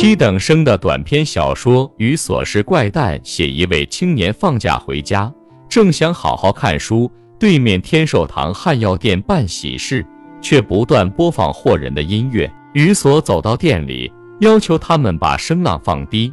七等生的短篇小说《与琐事怪诞》，写一位青年放假回家，正想好好看书，对面天寿堂汉药店办喜事，却不断播放惑人的音乐。于所走到店里，要求他们把声浪放低，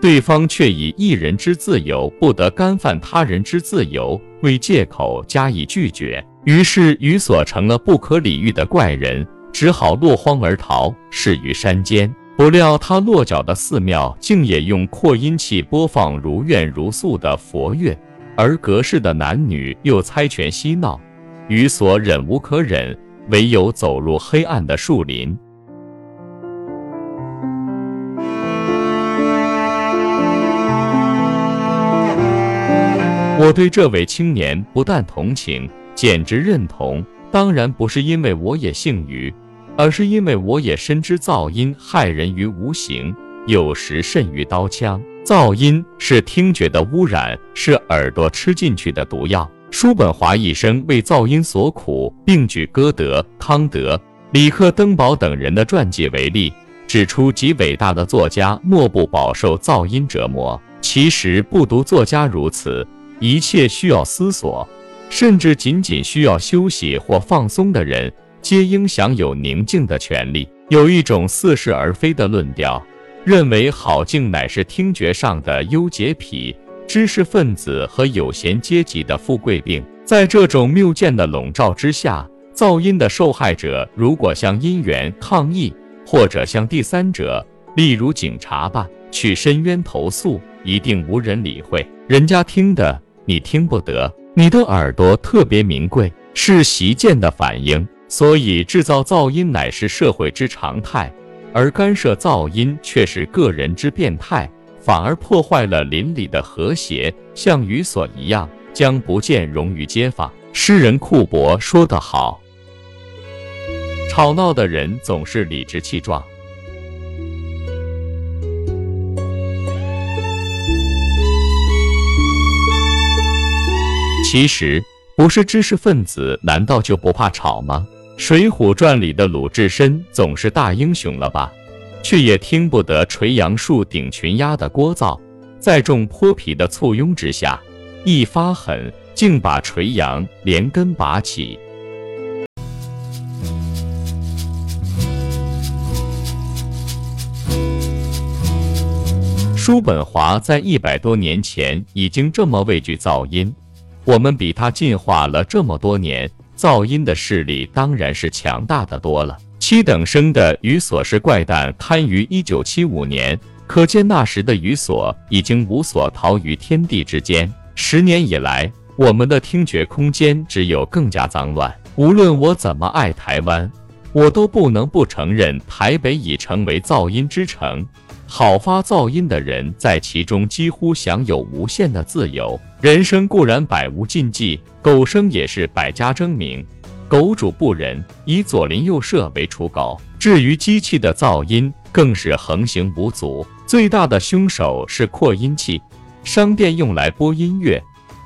对方却以一人之自由不得干犯他人之自由为借口加以拒绝。于是于所成了不可理喻的怪人，只好落荒而逃，逝于山间。不料他落脚的寺庙竟也用扩音器播放如怨如诉的佛乐，而隔世的男女又猜拳嬉闹，于所忍无可忍，唯有走入黑暗的树林。我对这位青年不但同情，简直认同。当然不是因为我也姓于，而是因为我也深知噪音害人于无形，有时甚于刀枪。噪音是听觉的污染，是耳朵吃进去的毒药。叔本华一生为噪音所苦，并举歌德、康德、里克登堡等人的传记为例，指出极伟大的作家莫不饱受噪音折磨。其实不独作家如此。一切需要思索，甚至仅仅需要休息或放松的人，皆应享有宁静的权利。有一种似是而非的论调，认为好静乃是听觉上的优洁癖，知识分子和有闲阶级的富贵病。在这种谬见的笼罩之下，噪音的受害者如果向音源抗议，或者向第三者，例如警察吧，去申冤投诉，一定无人理会，人家听的。你听不得，你的耳朵特别名贵，是习见的反应。所以制造噪音乃是社会之常态，而干涉噪音却是个人之变态，反而破坏了邻里的和谐。像雨所一样，将不见容于街坊。诗人库伯说得好：“吵闹的人总是理直气壮。”其实不是知识分子，难道就不怕吵吗？《水浒传》里的鲁智深总是大英雄了吧？却也听不得垂杨树顶群鸦的聒噪，在众泼皮的簇拥之下，一发狠，竟把垂杨连根拔起。叔本华在一百多年前已经这么畏惧噪音。我们比他进化了这么多年，噪音的势力当然是强大的多了。七等生的《语所是怪诞》刊于一九七五年，可见那时的语所已经无所逃于天地之间。十年以来，我们的听觉空间只有更加脏乱。无论我怎么爱台湾，我都不能不承认台北已成为噪音之城。好发噪音的人在其中几乎享有无限的自由。人生固然百无禁忌，狗生也是百家争鸣。狗主不仁，以左邻右舍为刍狗。至于机器的噪音，更是横行无阻。最大的凶手是扩音器。商店用来播音乐，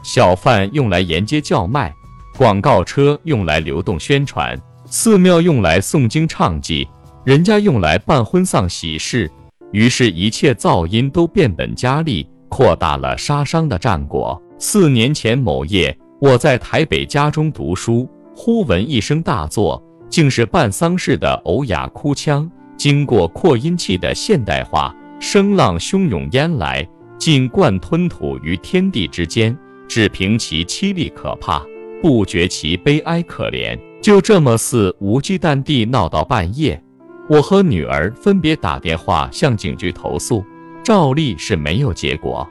小贩用来沿街叫卖，广告车用来流动宣传，寺庙用来诵经唱祭，人家用来办婚丧喜事。于是，一切噪音都变本加厉，扩大了杀伤的战果。四年前某夜，我在台北家中读书，忽闻一声大作，竟是办丧事的欧哑哭腔，经过扩音器的现代化，声浪汹涌烟来，尽贯吞吐于天地之间，只凭其凄厉可怕，不觉其悲哀可怜。就这么肆无忌惮地闹到半夜。我和女儿分别打电话向警局投诉，照例是没有结果。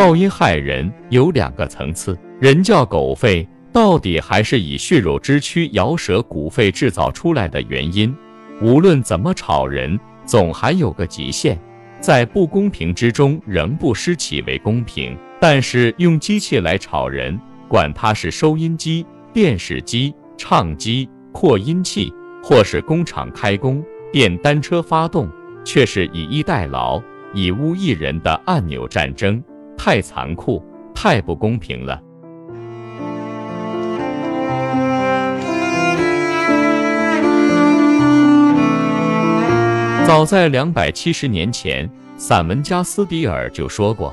噪音害人有两个层次，人叫狗吠，到底还是以血肉之躯咬舌骨肺制造出来的原因。无论怎么吵人，总还有个极限，在不公平之中，仍不失其为公平。但是用机器来吵人，管它是收音机、电视机、唱机、扩音器，或是工厂开工、电单车发动，却是以逸待劳、以物易人的按钮战争，太残酷，太不公平了。早在两百七十年前，散文家斯迪尔就说过：“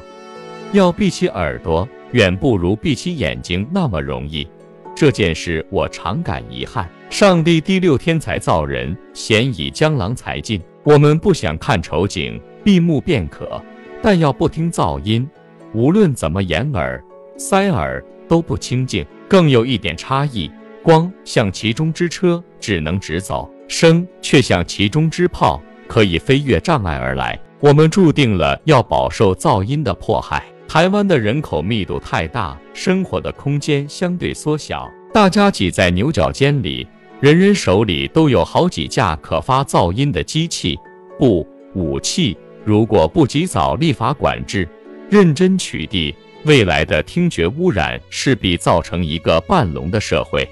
要闭起耳朵，远不如闭起眼睛那么容易。”这件事我常感遗憾。上帝第六天才造人，嫌已江郎才尽。我们不想看丑景，闭目便可，但要不听噪音，无论怎么掩耳塞耳，都不清净。更有一点差异：光像其中之车，只能直走；声却像其中之炮。可以飞越障碍而来，我们注定了要饱受噪音的迫害。台湾的人口密度太大，生活的空间相对缩小，大家挤在牛角尖里，人人手里都有好几架可发噪音的机器、不武器。如果不及早立法管制，认真取缔，未来的听觉污染势必造成一个半聋的社会。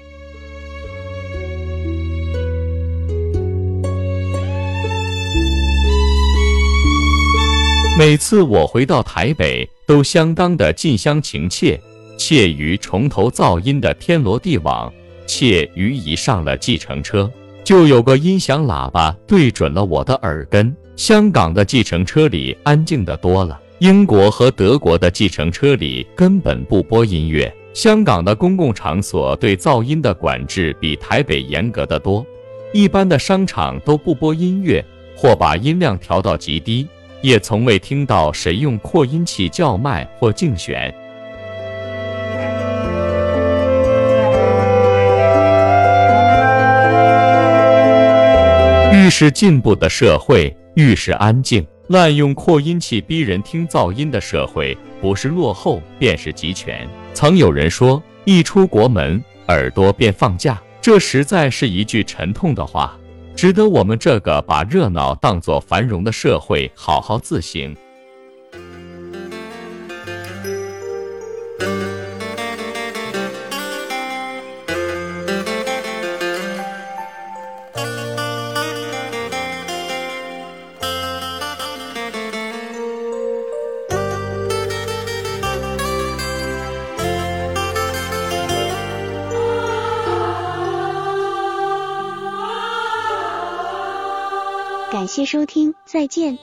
每次我回到台北，都相当的近乡情怯，怯于重头噪音的天罗地网，怯于一上了计程车，就有个音响喇叭对准了我的耳根。香港的计程车里安静的多了，英国和德国的计程车里根本不播音乐。香港的公共场所对噪音的管制比台北严格的多，一般的商场都不播音乐，或把音量调到极低。也从未听到谁用扩音器叫卖或竞选。愈是进步的社会，愈是安静。滥用扩音器逼人听噪音的社会，不是落后，便是集权。曾有人说：“一出国门，耳朵便放假。”这实在是一句沉痛的话。值得我们这个把热闹当作繁荣的社会好好自省。谢收听，再见。